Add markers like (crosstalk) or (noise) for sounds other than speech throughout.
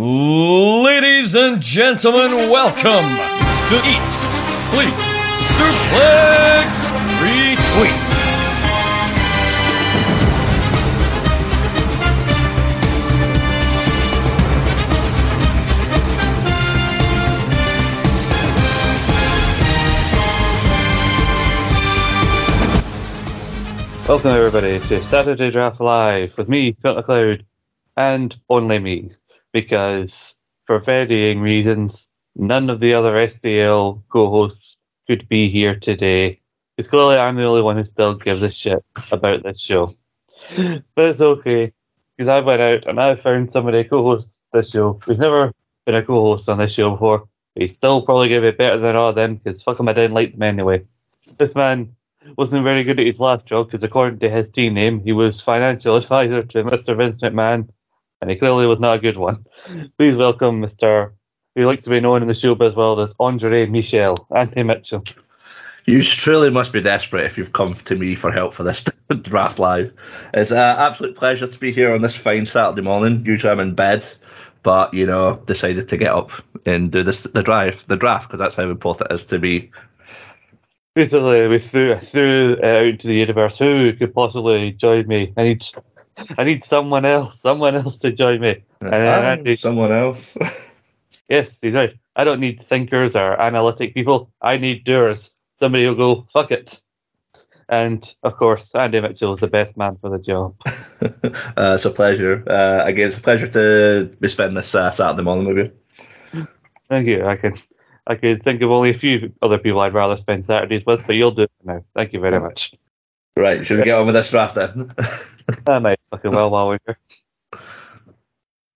Ladies and gentlemen, welcome to Eat, Sleep, Suplex, Retweet. Welcome everybody to Saturday Draft Live with me, Phil McLeod, and only me, because for varying reasons, none of the other SDL co-hosts could be here today. Because clearly I'm the only one who still gives a shit about this show. (laughs) But it's okay, because I went out and I found somebody co-host this show. We've never been a co-host on this show before. He's still probably going to be better than all of them, because fuck him, I didn't like them anyway. This man wasn't very good at his last job because, according to his team name, he was financial advisor to Mr. Vince McMahon, and he clearly was not a good one. Please welcome Mr. who likes to be known in the showbiz world as Andre Michel, Anthony Mitchell. You truly must be desperate if you've come to me for help for this (laughs) draft live. It's an absolute pleasure to be here on this fine Saturday morning. Usually I'm in bed, but you know, decided to get up and do this the drive, the draft, because that's how important it is to be Basically, we threw threw out into the universe. Who could possibly join me? I need, I need someone else, someone else to join me. And then Ah, Andy- someone else. (laughs) Yes, he's right. I don't need thinkers or analytic people. I need doers. Somebody who'll go, fuck it. And of course, Andy Mitchell is the best man for the job. (laughs) uh, it's a pleasure. Uh, again, it's a pleasure to be spending this uh, Saturday morning with you. Thank you. I can I could think of only a few other people I'd rather spend Saturdays with, but you'll do it now. Thank you very much. Right, should we get on with this draft then? (laughs) I might fucking well while we're here.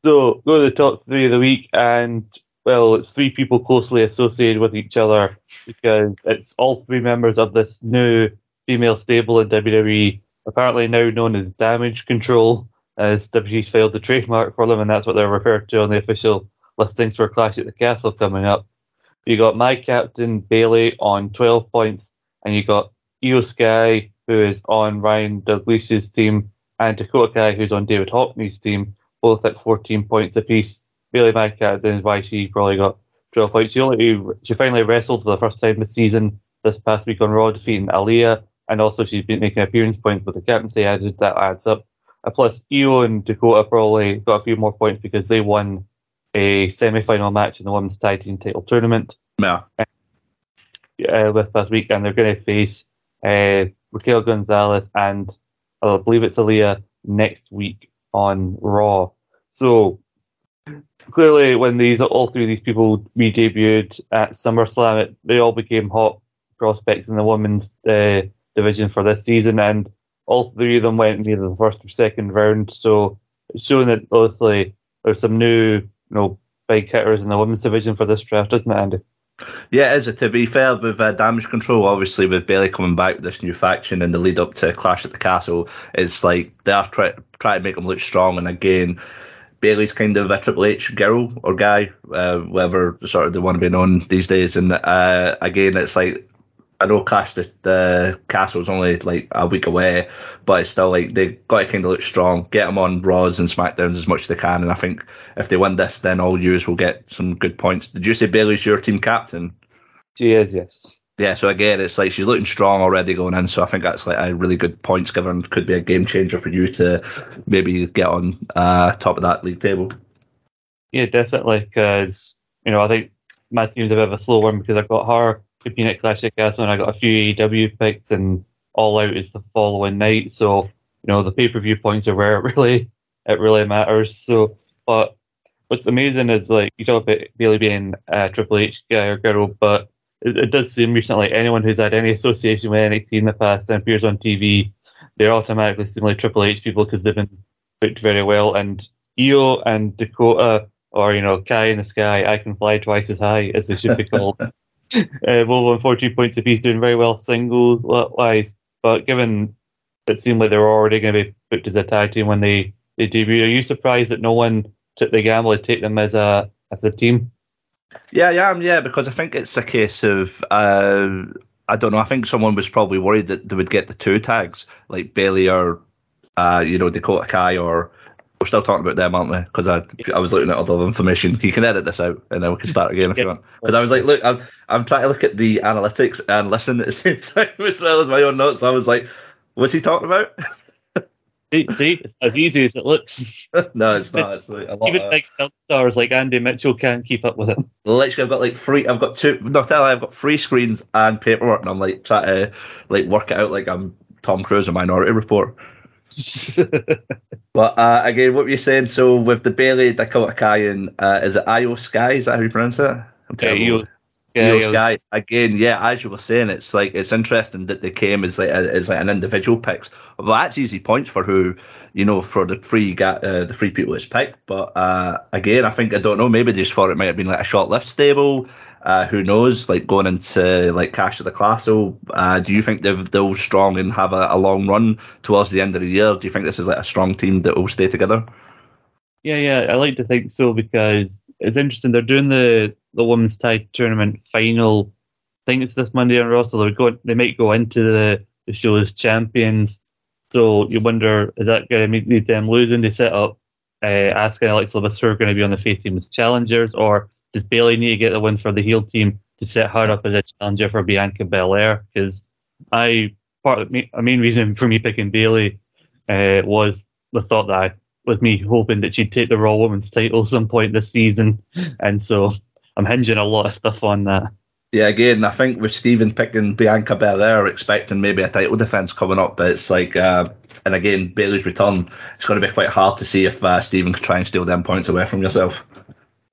So go to the top three of the week, and well, it's three people closely associated with each other because it's all three members of this new female stable in WWE, apparently now known as Damage Control, as WWE's failed to trademark for them, and that's what they're referred to on the official listings for Clash at the Castle coming up. You got my captain Bayley on 12 points, and you got Iyo Sky, who is on Ryan Douglas's team, and Dakota Kai, who's on David Hockney's team, both at 14 points apiece. Bayley, my captain, is why she probably got 12 points. She only she finally wrestled for the first time this season this past week on Raw, defeating Aliyah, and also she's been making appearance points with the captaincy added. That adds up. Uh, plus, Io and Dakota probably got a few more points because they won a semi-final match in the women's tag team title tournament yeah. uh, this past week, and they're going to face uh, Raquel Gonzalez and I believe it's Aliyah next week on Raw. So clearly, when these all three of these people re-debuted at SummerSlam, it, they all became hot prospects in the women's uh, division for this season, and all three of them went in either the first or second round. So it's showing that obviously there's some new, you know, big hitters in the women's division for this draft, isn't it, Andy? Yeah, it is. To be fair, with uh, damage control, obviously with Bayley coming back with this new faction and the lead up to Clash at the Castle, it's like they are trying try to make them look strong. And again, Bayley's kind of a Triple H girl or guy, uh, whatever sort of they want to be known these days. And uh, again, it's like I know Clash the, the Castle is only like a week away, but it's still like they got to kind of look strong, get them on Raws and Smackdowns as much as they can. And I think if they win this, then all yous will get some good points. Did you say Bayley's your team captain? She is, yes. Yeah, so again, it's like she's looking strong already going in. So I think that's like a really good points giver and could be a game changer for you to maybe get on uh, top of that league table. Yeah, definitely. Because you know, I think my team's a bit of a slow one because I've got her competing at Clash of Castle and I got a few AEW picks and All Out is the following night. So you know, the pay per view points are where it (laughs) really it really matters. So, but what's amazing is like you talk about Bayley being a Triple H guy or girl, but it, it does seem recently anyone who's had any association with NXT in the past and appears on TV, they're automatically seem like Triple H people because they've been booked very well. And Io and Dakota, or you know, Kai in the sky, I can fly twice as high as they should be called. (laughs) uh, on 14 points apiece, doing very well singles wise. But given it seemed like they were already going to be booked as a tag team when they, they debuted, are you surprised that no one took the gamble to take them as a as a team? Yeah, yeah, um, yeah, because I think it's a case of uh, I don't know. I think someone was probably worried that they would get the two tags, like Bayley or uh, you know Dakota Kai, or we're still talking about them, aren't we? Because I I was looking at other information. You can edit this out, and then we can start again if you want. Because I was like, look, I'm I'm trying to look at the analytics and listen at the (laughs) same time as well as my own notes. I was like, what's he talking about? See, see, it's as easy as it looks. (laughs) no, it's not. It's like a lot Even big stars like Andy Mitchell can't keep up with it. literally, I've got like three. I've got two. No, tell I've got three screens and paperwork, and I'm like trying to like work it out like I'm Tom Cruise in Minority Report. (laughs) But uh, again, what were you saying? So with the Bayley Dakota Kai and uh, is it Iyo Sky? Is that how you pronounce it? I'm terrible. you, yeah, Iyo Sky again, yeah. As you were saying, it's like it's interesting that they came as like a, as like an individual picks. Well, that's easy points for who you know for the three ga- uh, the three people it's picked. But uh, again, I think I don't know. Maybe they just thought it might have been like a short lift stable. Uh, who knows? Like going into like Clash of the Castle. Uh, do you think they'll strong and have a, a long run towards the end of the year? Do you think this is like a strong team that will stay together? yeah, yeah. I like to think so because it's interesting. They're doing the the women's tag tournament final. I think it's this Monday on so they're going. They might go into the, the show as champions. So you wonder is that going to lead them losing? They set up uh, Asuka and Alexa Bliss who are going to be on the face team as challengers, or does Bayley need to get the win for the heel team to set her up as a challenger for Bianca Belair? Because I part of me, a main reason for me picking Bayley uh, was the thought that I with me hoping that she'd take the Raw Women's title some point this season, and so I'm hinging a lot of stuff on that. Yeah, again, I think with Stephen picking Bianca Belair, expecting maybe a title defense coming up, but it's like, uh, and again, Bayley's return, it's going to be quite hard to see if uh, Stephen can try and steal them points away from yourself.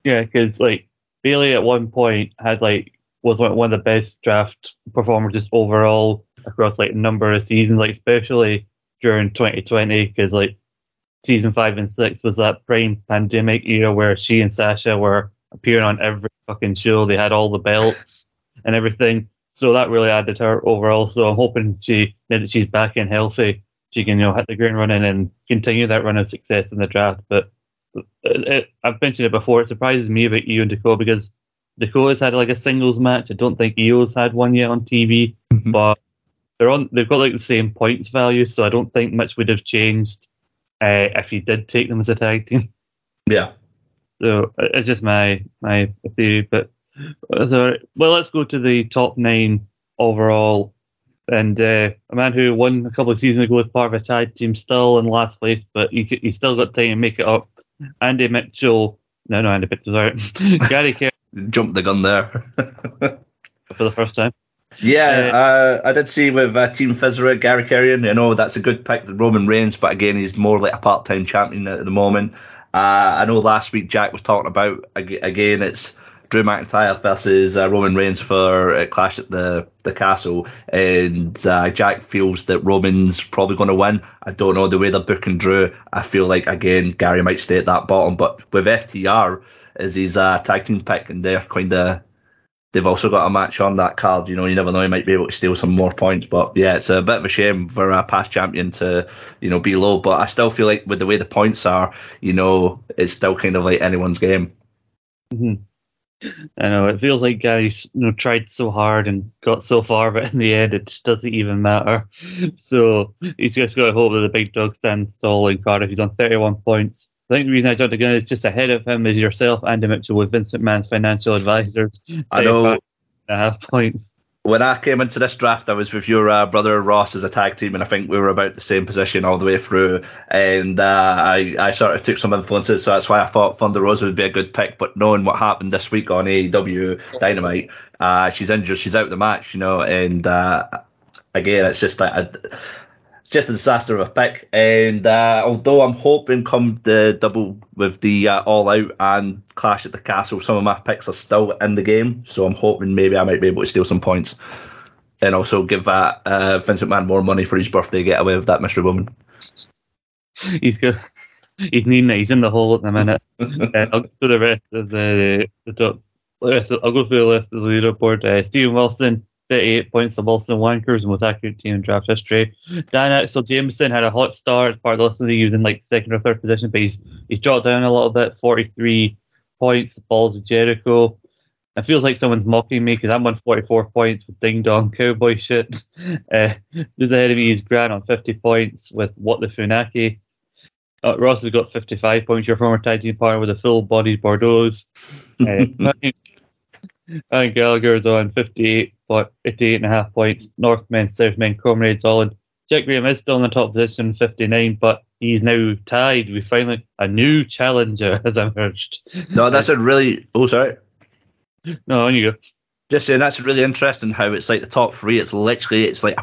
Yeah, because like Bayley at one point had like was one of the best draft performers just overall across like a number of seasons, like especially during 2020, because like season five and six was that prime pandemic era where she and Sasha were appearing on every fucking show. They had all the belts (laughs) and everything, so that really added her overall. So I'm hoping she now that she's back and healthy, she can you know hit the ground running and continue that run of success in the draft. But it, it, I've mentioned it before. It surprises me about Io and Dakota because Dakota's had like a singles match. I don't think Io's had one yet on TV, but they're on. They've got like the same points value, so I don't think much would have changed uh, if you did take them as a tag team. Yeah. So uh, it's just my my theory. But uh, so, well, let's go to the top nine overall. And uh, a man who won a couple of seasons ago as part of a tag team, still in last place, but he he still got time to make it up. Andy Mitchell, no, no, Andy Mitchell's (laughs) out. Gary Kerr Jumped the gun there. (laughs) for the first time. yeah, uh, I did see with uh, Team Fizzera, Gary Carrion, you know, that's a good pick, Roman Reigns, but again, he's more like a part time champion at the moment. Uh, I know last week Jack was talking about, again, it's Drew McIntyre versus uh, Roman Reigns for uh, Clash at the, the Castle, and uh, Jack feels that Roman's probably going to win. I don't know the way they're booking Drew. I feel like again Gary might stay at that bottom, but with FTR as his uh, tag team pick, and they're kind of they've also got a match on that card. You know, you never know; he might be able to steal some more points. But yeah, it's a bit of a shame for a past champion to you know be low. But I still feel like with the way the points are, you know, it's still kind of like anyone's game. hmm I know it feels like guys you know tried so hard and got so far, but in the end it just doesn't even matter. (laughs) So he's just got to hope that the big dog stands tall in Cardiff. He's on 31 points. I think the reason I jumped again is just ahead of him is yourself, Andy Mitchell, with Vincent Mann's financial advisors. I know. 35 and a half points. When I came into this draft, I was with your uh, brother Ross as a tag team, and I think we were about the same position all the way through. And uh, I, I sort of took some influences, so that's why I thought Thunder Rosa would be a good pick. But knowing what happened this week on AEW Dynamite, uh, she's injured, she's out of the match, you know. And uh, again, it's just like a, just a disaster of a pick. And uh, although I'm hoping come the double with the uh, All Out and Clash at the Castle, some of my picks are still in the game. So I'm hoping maybe I might be able to steal some points. And also give that uh, Vince McMahon more money for his birthday, get away with that mystery woman. (laughs) He's good. He's needing. He's in the hole at the minute. (laughs) uh, I'll go through the rest of the, the. I'll go through the list of the leaderboard. Uh, Steven Wilson, 38 points to Wilson Wankers, most accurate team in draft history. Dan Axel Jameson had a hot start part of the list of the he was in like second or third position, but he's he's dropped down a little bit, 43 points, balls of Jericho. It feels like someone's mocking me because I'm on 44 points with Ding Dong Cowboy shit. (laughs) Uh, just ahead of me is Grant on 50 points with What the Funaki. Uh, Ross has got 55 points, your former tag team partner with a full bodied Bordeaux. (laughs) Uh, and Gallagher's on 58, but 58 and a half points. Northmen, Southmen, comrades all in. Jack Graham is still in the top position, 59, but he's now tied. We finally a new challenger (laughs) has emerged. No, that's a really. Oh, sorry. No, on you go. Just saying that's really interesting how it's like the top three. It's literally it's like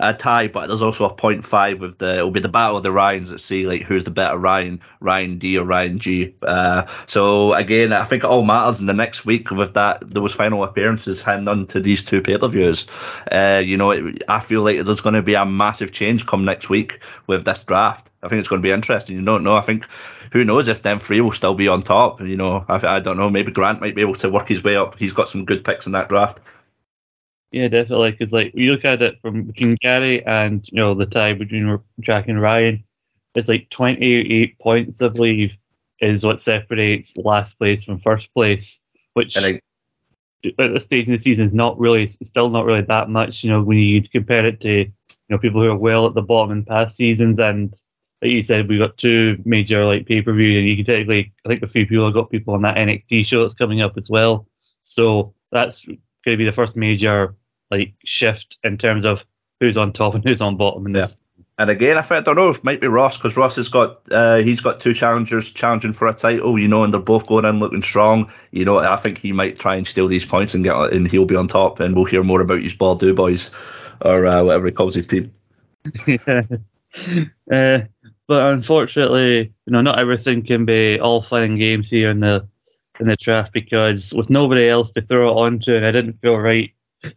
a, tie, but there's also a point five with the it'll be the battle of the Ryans that see like who's the better Ryan, Ryan D or Ryan G. Uh, so again, I think it all matters in the next week with that those final appearances hand on to these two pay per views. Uh, you know, it, I feel like there's going to be a massive change come next week with this draft. I think it's going to be interesting. You don't know. I think who knows if them three will still be on top. You know, I, I don't know. Maybe Grant might be able to work his way up. He's got some good picks in that draft. Yeah, definitely. Because like you look at it from between Gary and you know the tie between Jack and Ryan, it's like twenty eight points, I believe, is what separates last place from first place. Which I, at this stage in the season is not really, still not really that much. You know, when you compare it to you know people who are well at the bottom in past seasons, and like you said, we got two major like pay per view, and you can technically, I think a few people have got people on that NXT show that's coming up as well. So that's going to be the first major like shift in terms of who's on top and who's on bottom in this. Yeah. And again, I, think, I don't know, if it might be Ross because Ross has got uh, he's got two challengers challenging for a title, you know, and they're both going in looking strong. You know, I think he might try and steal these points and get and he'll be on top, and we'll hear more about his ball Bordeaux boys or uh, whatever he calls his team. yeah. (laughs) Uh, but unfortunately, you know, not everything can be all fun and games here in the in the draft because with nobody else to throw it onto, and I didn't feel right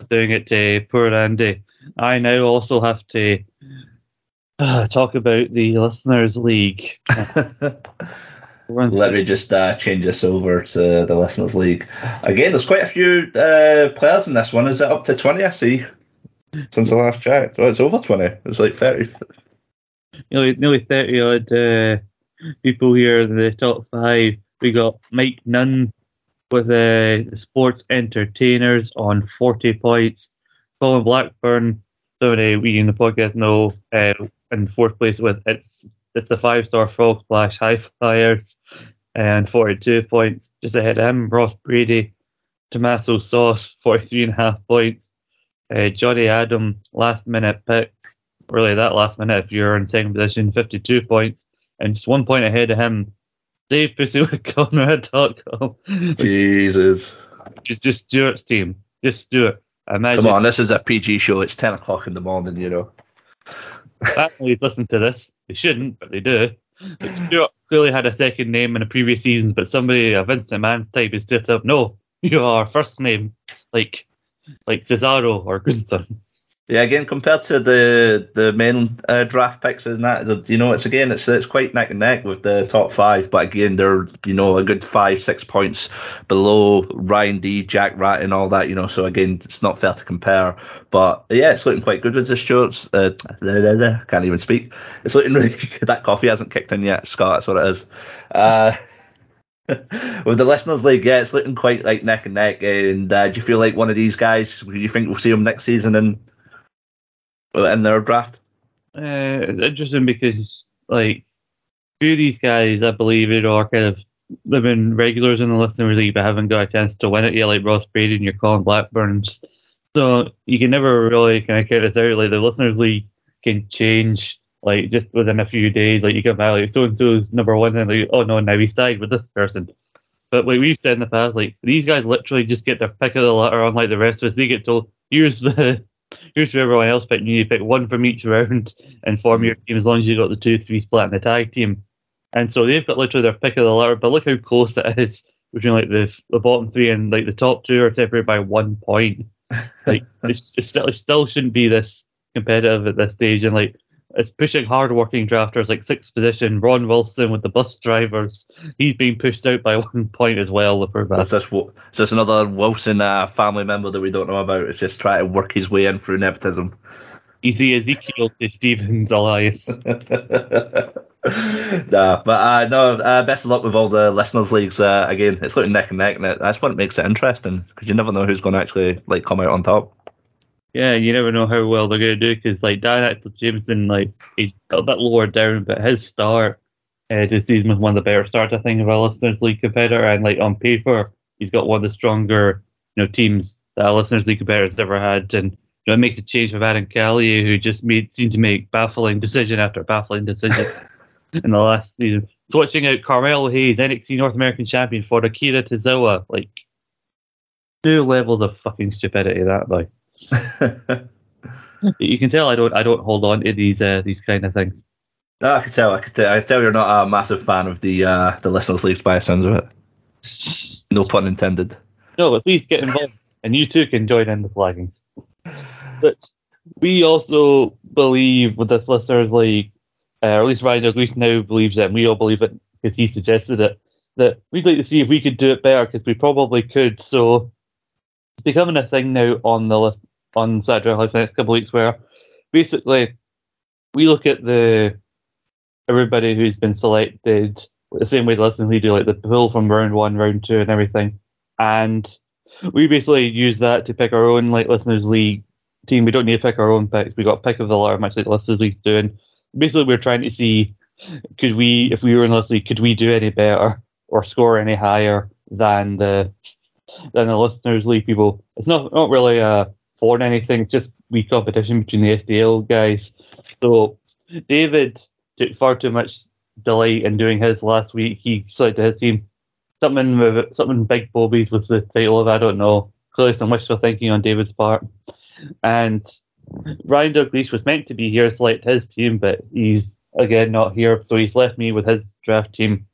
doing it to poor Andy. I now also have to uh, talk about the Listeners League. (laughs) Let me just uh, change this over to the Listeners League. Again, there's quite a few uh, players in this one. Is it up to 20? I see. Since the last chat. Oh, it's over 20. It's like 30. Nearly, nearly 30 odd uh, people here in the top five. We got Mike Nunn with uh, sports entertainers on 40 points. Colin Blackburn, somebody we in the podcast know, uh, in fourth place with it's it's a five star frog splash high flyers and 42 points. Just ahead of him, Ross Brady, Tommaso Sauce, (laughs) 43 and a half points. Uh, Johnny Adam, last minute pick. Really, that last minute, if you're in second position, 52 points. And just one point ahead of him, Dave Pussy with Conrad.com. Jesus. Just, just Stuart's team. Just Stuart. Imagine, Come on, this is a PG show. It's 10 o'clock in the morning, you know. Families listen to this. They shouldn't, but they do. Like Stuart clearly had a second name in the previous seasons, but somebody, a Vincent Man type, is just up. No, you are first name, like like Cesaro or Gunther. Yeah, again, compared to the the main uh, draft picks and that, you know, it's again, it's it's quite neck and neck with the top five. But again, they're you know a good five six points below Ryan D, Jack Rat, and all that. You know, so again, it's not fair to compare. But yeah, it's looking quite good with the shorts. Uh, can't even speak. It's looking (laughs) really good. That coffee hasn't kicked in yet, Scott. That's what it is. Uh, (laughs) with the listeners league, yeah, it's looking quite like neck and neck. And uh, do you feel like one of these guys? Do you think we'll see them next season and in their draft? Uh, it's interesting because like few of these guys, I believe, it are kind of been regulars in the listener league but haven't got a chance to win it yet. Like Ross Brady and your Colin Blackburns, So you can never really kind of count this out. Like the listeners league can change like just within a few days. Like you come out like so and so's number one, and like oh no, now he's tied with this person. But like we've said in the past, like these guys literally just get their pick of the litter, unlike the rest of us. They get told here's the here's for everyone else picked. You pick one from each round and form your team as long as you got the two three split in the tag team. And so they've got literally their pick of the litter. But look how close it is between like the the bottom three and like the top two are separated by one point. Like (laughs) it's, it still it still shouldn't be this competitive at this stage. And like it's pushing hard-working drafters like sixth position. Ron Wilson with the bus drivers, he's being pushed out by (laughs) one point as well. The poor Is this, is this another Wilson uh, family member that we don't know about? It's just trying to work his way in through nepotism. Easy Ezekiel to Stevens Elias. (laughs) nah, but uh, no, uh, best of luck with all the listeners leagues. Uh, again, it's looking neck and neck, and that's what makes it interesting because you never know who's going to actually like come out on top. Yeah, you never know how well they're going to do because like Dan Axel Jameson, like he's a bit lower down, but his start uh, this season was one of the better starts I think of a listeners league competitor, and like on paper he's got one of the stronger you know teams that a listeners league competitor's ever had, and you know it makes a change with Adam Kelly, who just made seemed to make baffling decision after baffling decision (laughs) in the last season, switching out Carmelo Hayes, NXT North American champion for Akira Tozawa, like two levels of fucking stupidity that by (laughs) you can tell I don't I don't hold on to these uh, these kind of things. I can tell. I can tell. I can tell you're not a massive fan of the uh, the listeners' leagues by sounds of it. No pun intended. No, but please get involved, (laughs) and you too can join in the flaggings. But we also believe with this listeners' league, uh, or at least Ryan Douglas now believes it, and we all believe it because he suggested it. That we'd like to see if we could do it better because we probably could. So it's becoming a thing now on the list on Saturday the next couple of weeks where basically we look at the everybody who's been selected the same way the listeners we do, like the pool from round one, round two, and everything. And we basically use that to pick our own like listeners league team. We don't need to pick our own picks. We got pick of the litter, much like listeners league doing. Basically, we're trying to see could we, if we were in this league, could we do any better or score any higher than the than the listeners league people? It's not not really a for anything. Just we competition between the SDL guys. So David took far too much delight in doing his last week. He selected his team. Something with something big Bobies was the title of I don't know. Clearly some wishful thinking on David's part. And Ryan Douglas was meant to be here select his team, but he's again not here, so he's left me with his draft team.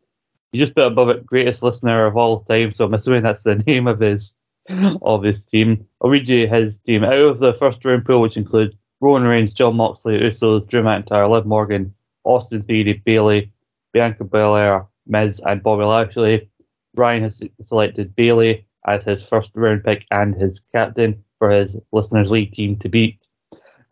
He just put above it greatest listener of all time, so I'm assuming that's the (laughs) name of his of his team. Read his team. Out of the first round pool, which includes Roman Reigns, Jon Moxley, Usos, Drew McIntyre, Liv Morgan, Austin Theory, Bayley, Bianca Belair, Miz, and Bobby Lashley. Ryan has selected Bayley as his first round pick and his captain for his listeners' league team to beat.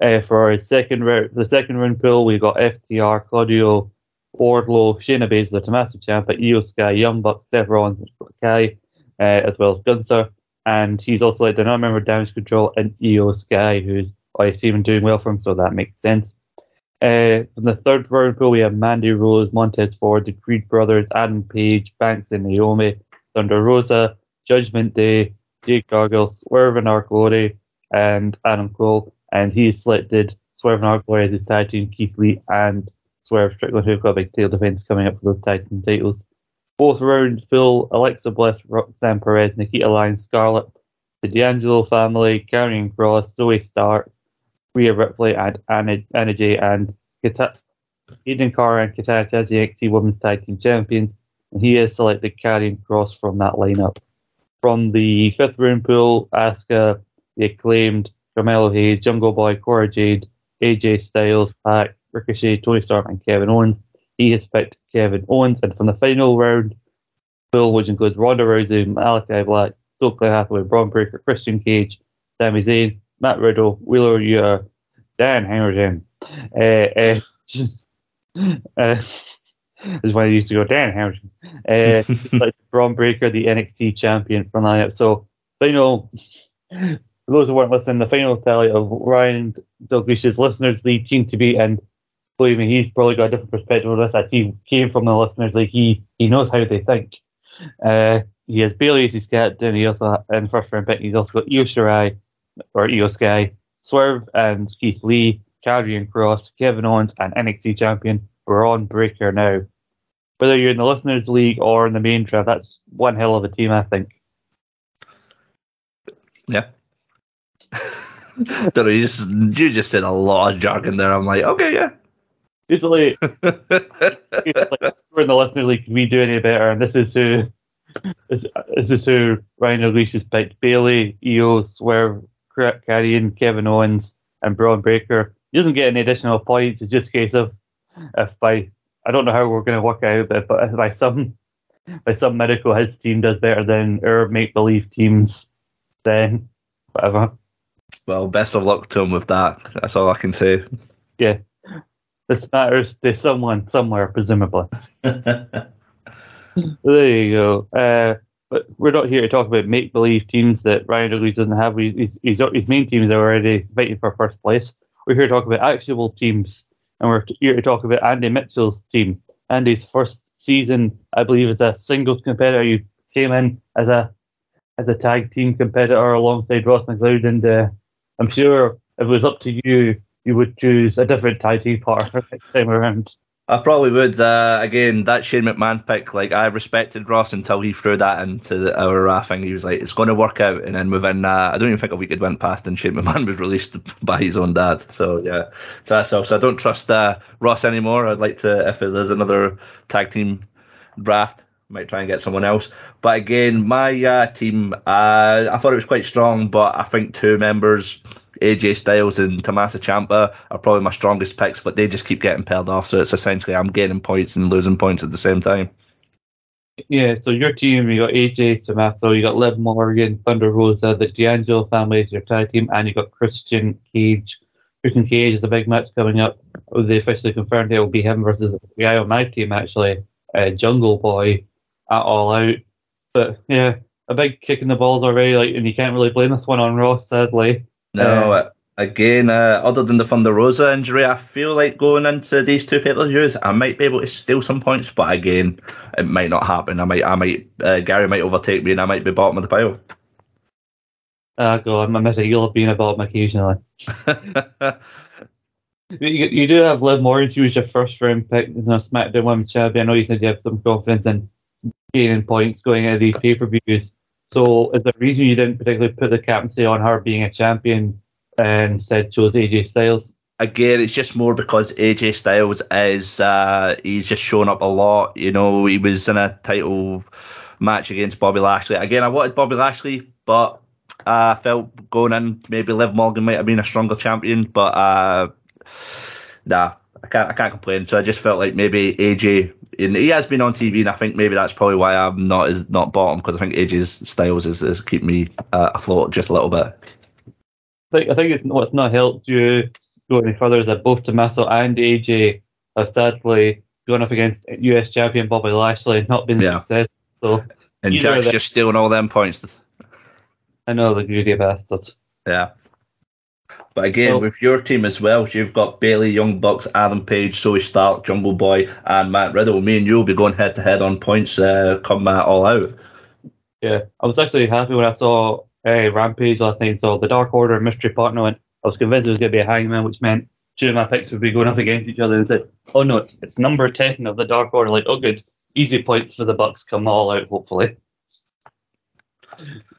Uh, for his second round, the second round pool, we got FTR, Claudio, Wardlow, Shayna Baszler, Tommaso Ciampa, Iyo Sky, Young Bucks, Seth Rollins, Kai, uh, as well as Gunther and he's also like the non-member damage control and Iyo Sky, who's I assume doing well for him, so that makes sense. Uh, from the third round pool, we have Mandy Rose, Montez Ford, the Creed brothers, Adam Page, Banks and Naomi, Thunder Rosa, Judgment Day, Jade Cargill, Swerve in Our Glory, and Adam Cole. And he selected Swerve in Our Glory as his tag team, Keith Lee and Swerve Strickland, who've got a big tail defense coming up for those tag team titles. Fourth round, Phil, Alexa Bliss, Roxanne Perez, Nikita Lyons, Scarlett, the D'Angelo family, Karrion Kross, Zoey Stark, Rhea Ripley, and Anna, Jay, and Kita, Eden Cara and Katana as the NXT Women's Tag Team Champions. And he has selected Karrion Kross from that lineup. From the fifth round pool, Asuka, the acclaimed Carmelo Hayes, Jungle Boy, Cora Jade, AJ Styles, Pac, Ricochet, Toni Storm, and Kevin Owens. He has picked Kevin Owens, and from the final round, pool, which includes Ronda Rousey, Malakai Black, Stokely Hathaway, Bron Breakker, Christian Cage, Sami Zayn, Matt Riddle, Wheeler Yuta, Dan Henderson. Uh, uh, uh, is when I used to go, Dan Henderson. Uh, (laughs) like Bron Breakker, the NXT champion from lineup. So, final, for those who weren't listening, the final tally of Ryan Douglas's listeners lead team to be, and believe me, he's probably got a different perspective on this. I see came from the listeners, like he he knows how they think. Uh, he has Bayley as his captain. He also in first round pick. He's also got Io Shirai, or Iyo Sky, Swerve and Keith Lee, Karrion Kross, Kevin Owens, and NXT champion Bron Breakker now. Whether you're in the Listeners League or in the main draft, that's one hell of a team, I think. Yeah. (laughs) Don't know, you just you just said a lot of jargon there. I'm like, okay, yeah. Usually, usually like, we're in the Listeners League. Can we do any better? And this is who this, this is who Ryan Iglesias has picked: Bayley, Iyo, Swerve, Karrion, Kevin Owens, and Bron Breakker. He doesn't get any additional points. It's just a case of if by I don't know how we're going to work out, but if by some by some miracle his team does better than our make believe teams, then whatever. Well, best of luck to him with that. That's all I can say. Yeah, this matters to someone somewhere, presumably. (laughs) there you go. Uh, but we're not here to talk about make believe teams that Ryan Douglas doesn't have. His, his, his main team is already fighting for first place. We're here to talk about actual teams, and we're here to talk about Andy Mitchell's team. Andy's first season, I believe, as a singles competitor. You came in as a as a tag team competitor alongside Ross McLeod, and uh, I'm sure if it was up to you, you would choose a different tag team partner next time around. I probably would. Uh, again, that Shane McMahon pick, like I respected Ross until he threw that into the, our uh, thing. He was like, "It's going to work out," and then within, uh, I don't even think a week had went past, and Shane McMahon (laughs) was released (laughs) by his own dad. So yeah, so that's all. So I don't trust uh, Ross anymore. I'd like to, if there's another tag team draft, might try and get someone else. But again, my uh, team, uh, I thought it was quite strong, but I think two members AJ Styles and Tommaso Ciampa are probably my strongest picks, but they just keep getting paired off. So it's essentially I'm gaining points and losing points at the same time. Yeah, so your team, you got AJ Tommaso, you got Liv Morgan, Thunder Rosa, the D'Angelo family is your tag team, and you got Christian Cage. Christian Cage is a big match coming up. They officially confirmed it will be him versus the guy on my team, actually, uh, Jungle Boy, at All Out. But yeah, a big kick in the balls already, like, and you can't really blame this one on Ross, sadly. No, uh, again, uh, other than the Thunder Rosa injury, I feel like going into these two pay per views, I might be able to steal some points, but again, it might not happen. I might, I might, uh, Gary might overtake me, and I might be bottom of the pile. Ah, uh, God, I'm admitting you'll have been a bottom occasionally. (laughs) you, you, do have Liv Morgan. She was your first round pick as a SmackDown Women's Champion. I know you said you have some confidence in gaining points going into these pay per views. So is the reason you didn't particularly put the captaincy on her being a champion and said chose AJ Styles? Again, it's just more because AJ Styles is uh, he's just shown up a lot. You know, he was in a title match against Bobby Lashley. Again, I wanted Bobby Lashley, but uh, I felt going in maybe Liv Morgan might have been a stronger champion, but uh, nah, I can't I can't complain. So I just felt like maybe AJ and he has been on TV, and I think maybe that's probably why I'm not as not bottom because I think AJ's styles is, is keeping me uh, afloat just a little bit. I think I think it's what's not helped you go any further is that both Tommaso and AJ have sadly gone up against US champion Bobby Lashley and not been yeah. successful. So and Jack's just stealing all them points. I know the greedy bastards. Yeah. But again, with your team as well, you've got Bayley, Young Bucks, Adam Page, Zoey Stark, Jungle Boy, and Matt Riddle. Me and you will be going head to head on points uh, come uh, all out. Yeah, I was actually happy when I saw uh, Rampage last night. So the Dark Order mystery partner, and I was convinced it was going to be a hangman, which meant two of my picks would be going up against each other. And said, "Oh no, it's it's number ten of the Dark Order." Like, oh good, easy points for the Bucks come all out. Hopefully.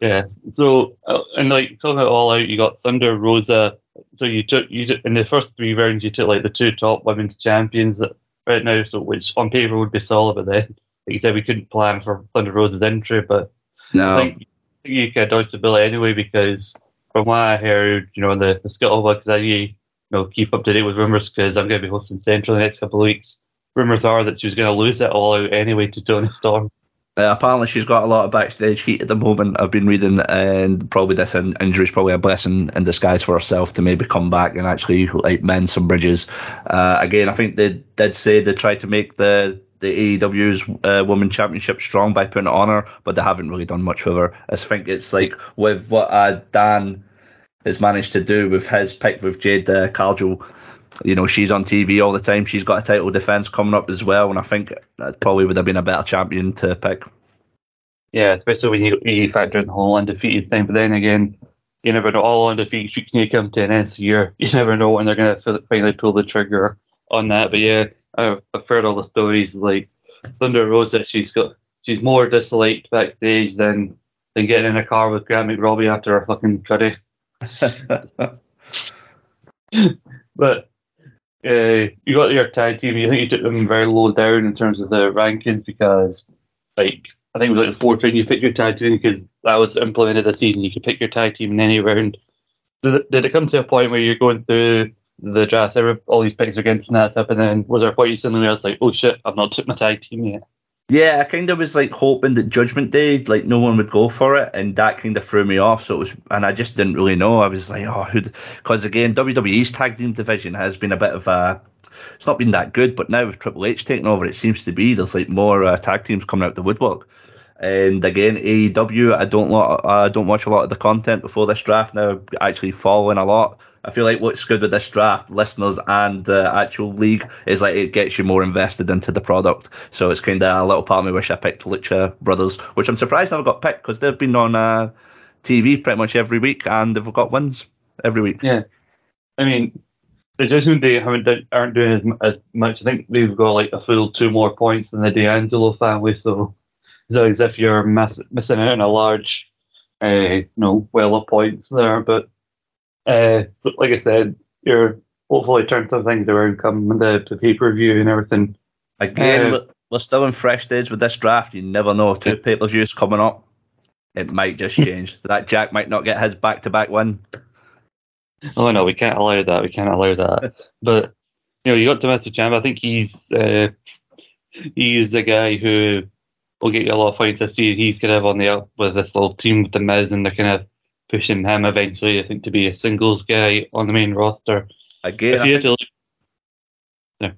Yeah. So uh, and like talking about all out, you got Thunder Rosa, so you took you took, in the first three rounds you took like the two top women's champions that, right now, so which on paper would be solid, but then like you said we couldn't plan for Thunder Rosa's entry, but no. I think, you can dodge the bullet anyway because from what I heard, you know, the the scuttlebutt because I you know keep up to date with rumors because I'm going to be hosting Central in the next couple of weeks. Rumors are that she was going to lose it all out anyway to Toni Storm. Uh, apparently, she's got a lot of backstage heat at the moment. I've been reading, and probably this in- injury is probably a blessing in disguise for herself to maybe come back and actually like mend some bridges. Uh, again, I think they did say they tried to make the the AEW's uh, Women Championship strong by putting it on her, but they haven't really done much with her. I think it's like with what uh, Dan has managed to do with his pick with Jade uh, Cargill you know, she's on TV all the time. She's got a title defense coming up as well, and I think that probably would have been a better champion to pick. Yeah, especially when you, you factor in the whole undefeated thing. But then again, you never know. All defeat can you come to an end, so you you never know when they're going to finally pull the trigger on that. But yeah, I've, I've heard all the stories like Thunder Rosa. She's got she's more disliked backstage than than getting in a car with Grant McRobbie after a fucking curry. (laughs) but uh, you got your tag team. You think you took them very low down in terms of the rankings because, like, I think it was like the fourth round you picked your tag team because that was implemented this season. You could pick your tag team in any round. Did it, did it come to a point where you're going through the draft, all these picks against that up, and then was there a point you suddenly realized like, oh shit, I've not took my tag team yet? Yeah, I kind of was like hoping that Judgment Day, like no one would go for it, and that kind of threw me off. So it was, and I just didn't really know. I was like, oh, who? Because again, WWE's tag team division has been a bit of a, it's not been that good. But now with Triple H taking over, it seems to be there's like more uh, tag teams coming out the woodwork. And again, AEW, I don't lot, I don't watch a lot of the content before this draft now. Actually, following a lot. I feel like what's good with this draft, listeners and the actual league, is like it gets you more invested into the product. So it's kind of a little part of me wish I picked Lucha Brothers, which I'm surprised I never got picked because they've been on uh, TV pretty much every week and they've got wins every week. Yeah, I mean, the Judgment Day haven't done, aren't doing as, as, much. I think they've got like a full two more points than the D'Angelo family. So it's as if you're miss, missing out on a large, uh, you know, well of points there, but uh, like I said, you're hopefully turn some things around come the, the pay per view and everything. Again, uh, we're still in fresh days with this draft. You never know. Two pay per views coming up. It might just (laughs) change. that Jack might not get his back to back win. Oh no, we can't allow that. We can't allow that. (laughs) but you know, you got Tommaso Ciampa. I think he's uh, he's the guy who will get you a lot of points this year. He's kind of on the up with this little team with the Miz, and they're kind of pushing him eventually, I think, to be a singles guy on the main roster. Again, I, think, look, yeah.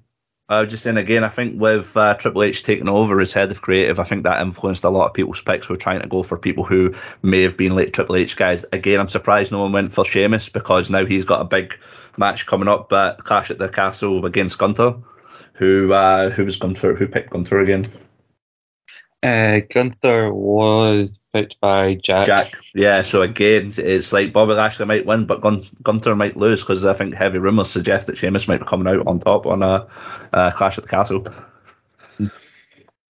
I was just saying again, I think with uh, Triple H taking over as head of creative, I think that influenced a lot of people's picks. We're trying to go for people who may have been late Triple H guys. Again, I'm surprised no one went for Sheamus because now he's got a big match coming up, but Clash at the Castle against Gunther. Who uh, who was Gunther? Who picked Gunther again? Uh, Gunther was picked by Jack. Jack, yeah. So again, it's like Bobby Lashley might win, but Gun- Gunther might lose because I think heavy rumours suggest that Sheamus might be coming out on top on a, a Clash at the Castle.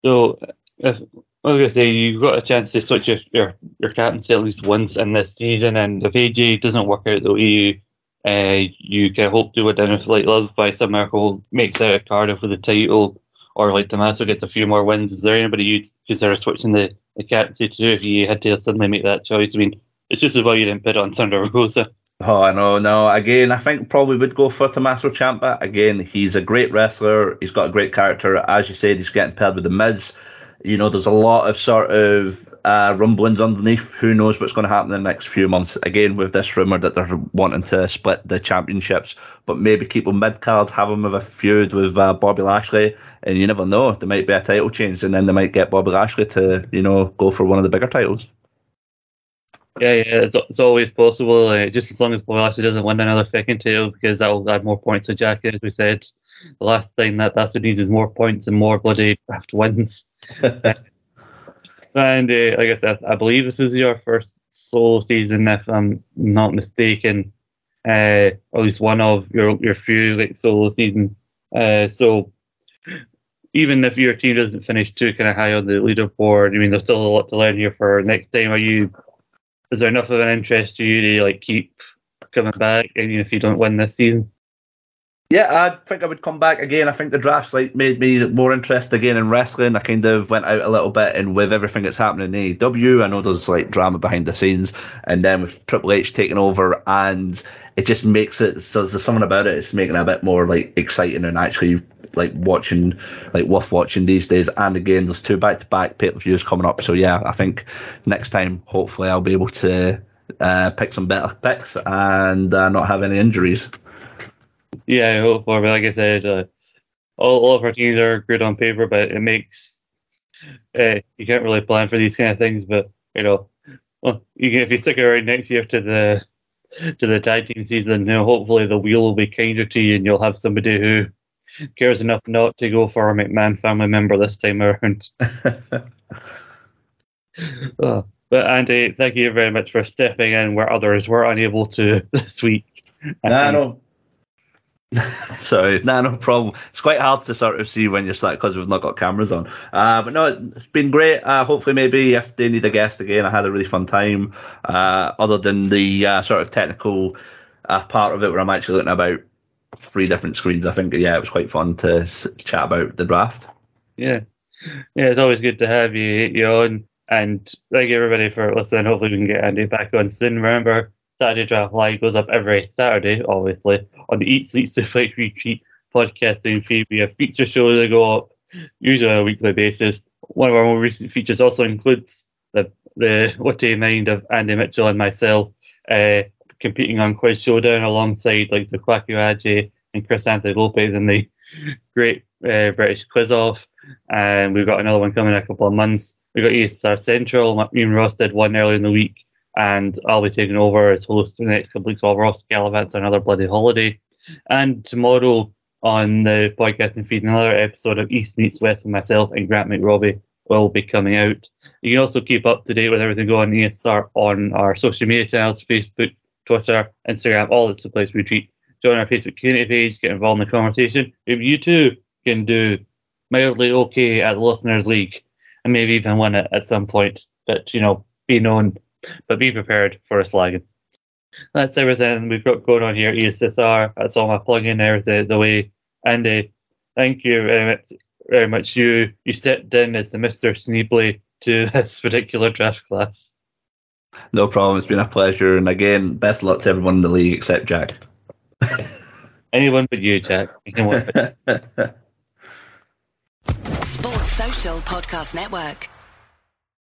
So, if, I was going to say, you've got a chance to switch your, your, your captaincy at least once in this season, and if AJ doesn't work out the way you, uh, you can hope to if like Love by some miracle makes out a Cardiff with the title or like Tommaso gets a few more wins, is there anybody you'd consider switching the, the captaincy to if you had to suddenly make that choice? I mean, it's just as well you didn't put on Thunder Rosa. (laughs) Oh I know. no. Again, I think probably would go for Tommaso Ciampa. Again, he's a great wrestler. He's got a great character. As you said, he's getting paired with the Miz. You know, there's a lot of sort of uh, rumblings underneath. Who knows what's going to happen in the next few months? Again, with this rumor that they're wanting to split the championships, but maybe keep them mid card, have them with a feud with uh, Bobby Lashley, and you never know. There might be a title change, and then they might get Bobby Lashley to you know go for one of the bigger titles. Yeah, yeah, it's, it's always possible. Uh, just as long as Bobby Lashley doesn't win another second title, because that will add more points to Jack. As we said, the last thing that bastard needs is more points and more bloody draft (laughs) wins. (laughs) And uh, like I said, I believe this is your first solo season, if I'm not mistaken. Uh, at least one of your your few like solo seasons. Uh, so even if your team doesn't finish too kind of high on the leaderboard, I mean, there's still a lot to learn here for next time. Are you? Is there enough of an interest to you to like keep coming back, even if you don't win this season? Yeah, I think I would come back again. I think the drafts like made me more interested again in wrestling. I kind of went out a little bit, and with everything that's happening in AEW, I know there's like drama behind the scenes, and then with Triple H taking over, and it just makes it so there's something about it. It's making it a bit more like exciting and actually like watching, like worth watching these days. And again, there's two back to back pay per views coming up, so yeah, I think next time hopefully I'll be able to uh, pick some better picks and uh, not have any injuries. Yeah, I hope for. But like I said, uh, all, all of our teams are good on paper, but it makes uh, you can't really plan for these kind of things. But you know, well, you can, if you stick around next year to the to the tag team season, you know, hopefully the wheel will be kinder to you, and you'll have somebody who cares enough not to go for a McMahon family member this time around. uh, (laughs) But Andy, thank you very much for stepping in where others were unable to (laughs) this week. Nah, no. (laughs) Sorry, nah, no problem. It's quite hard to sort of see when you're sat because we've not got cameras on. Uh, but no, it's been great. Uh, hopefully, maybe if they need a guest again, I had a really fun time. Uh, other than the uh, sort of technical uh, part of it, where I'm actually looking about three different screens, I think yeah, it was quite fun to s- chat about the draft. Yeah, yeah, it's always good to have you, you on. And thank you everybody for listening. Hopefully, we can get Andy back on soon. Remember, Saturday Draft Live goes up every Saturday, obviously, on the Eat Sleep Suplex Repeat podcasting feed. We have feature shows that go up usually on a weekly basis. One of our more recent features also includes the the What Do You Mind of Andy Mitchell and myself uh, competing on Quiz Showdown alongside like the Kwaku and Chris Anthony Lopez in the Great uh, British Quiz Off. And we've got another one coming in a couple of months. We've got ESR Central. Me and Ross did one earlier in the week, and I'll be taking over as host for the next couple weeks while Ross gallivants another bloody holiday. And tomorrow on the podcasting feed, another episode of East Meets West with myself and Grant McRobbie will be coming out. You can also keep up to date with everything going on ESR on our social media channels Facebook, Twitter, Instagram, all that's the place we treat. Join our Facebook community page, get involved in the conversation. If you too can do mildly okay at the Listeners League and maybe even win it at some point. But, you know, be known, but be prepared for a slagging. That's everything we've got going on here at ESSR. That's all my plug-in everything the way. Andy, thank you very much. Very much. You you stepped in as the Mister Sneebly to (laughs) this particular draft class. No problem. It's been a pleasure. And again, best luck to everyone in the league except Jack. (laughs) Anyone but you, Jack. You can win it. (laughs) Sports Social Podcast Network.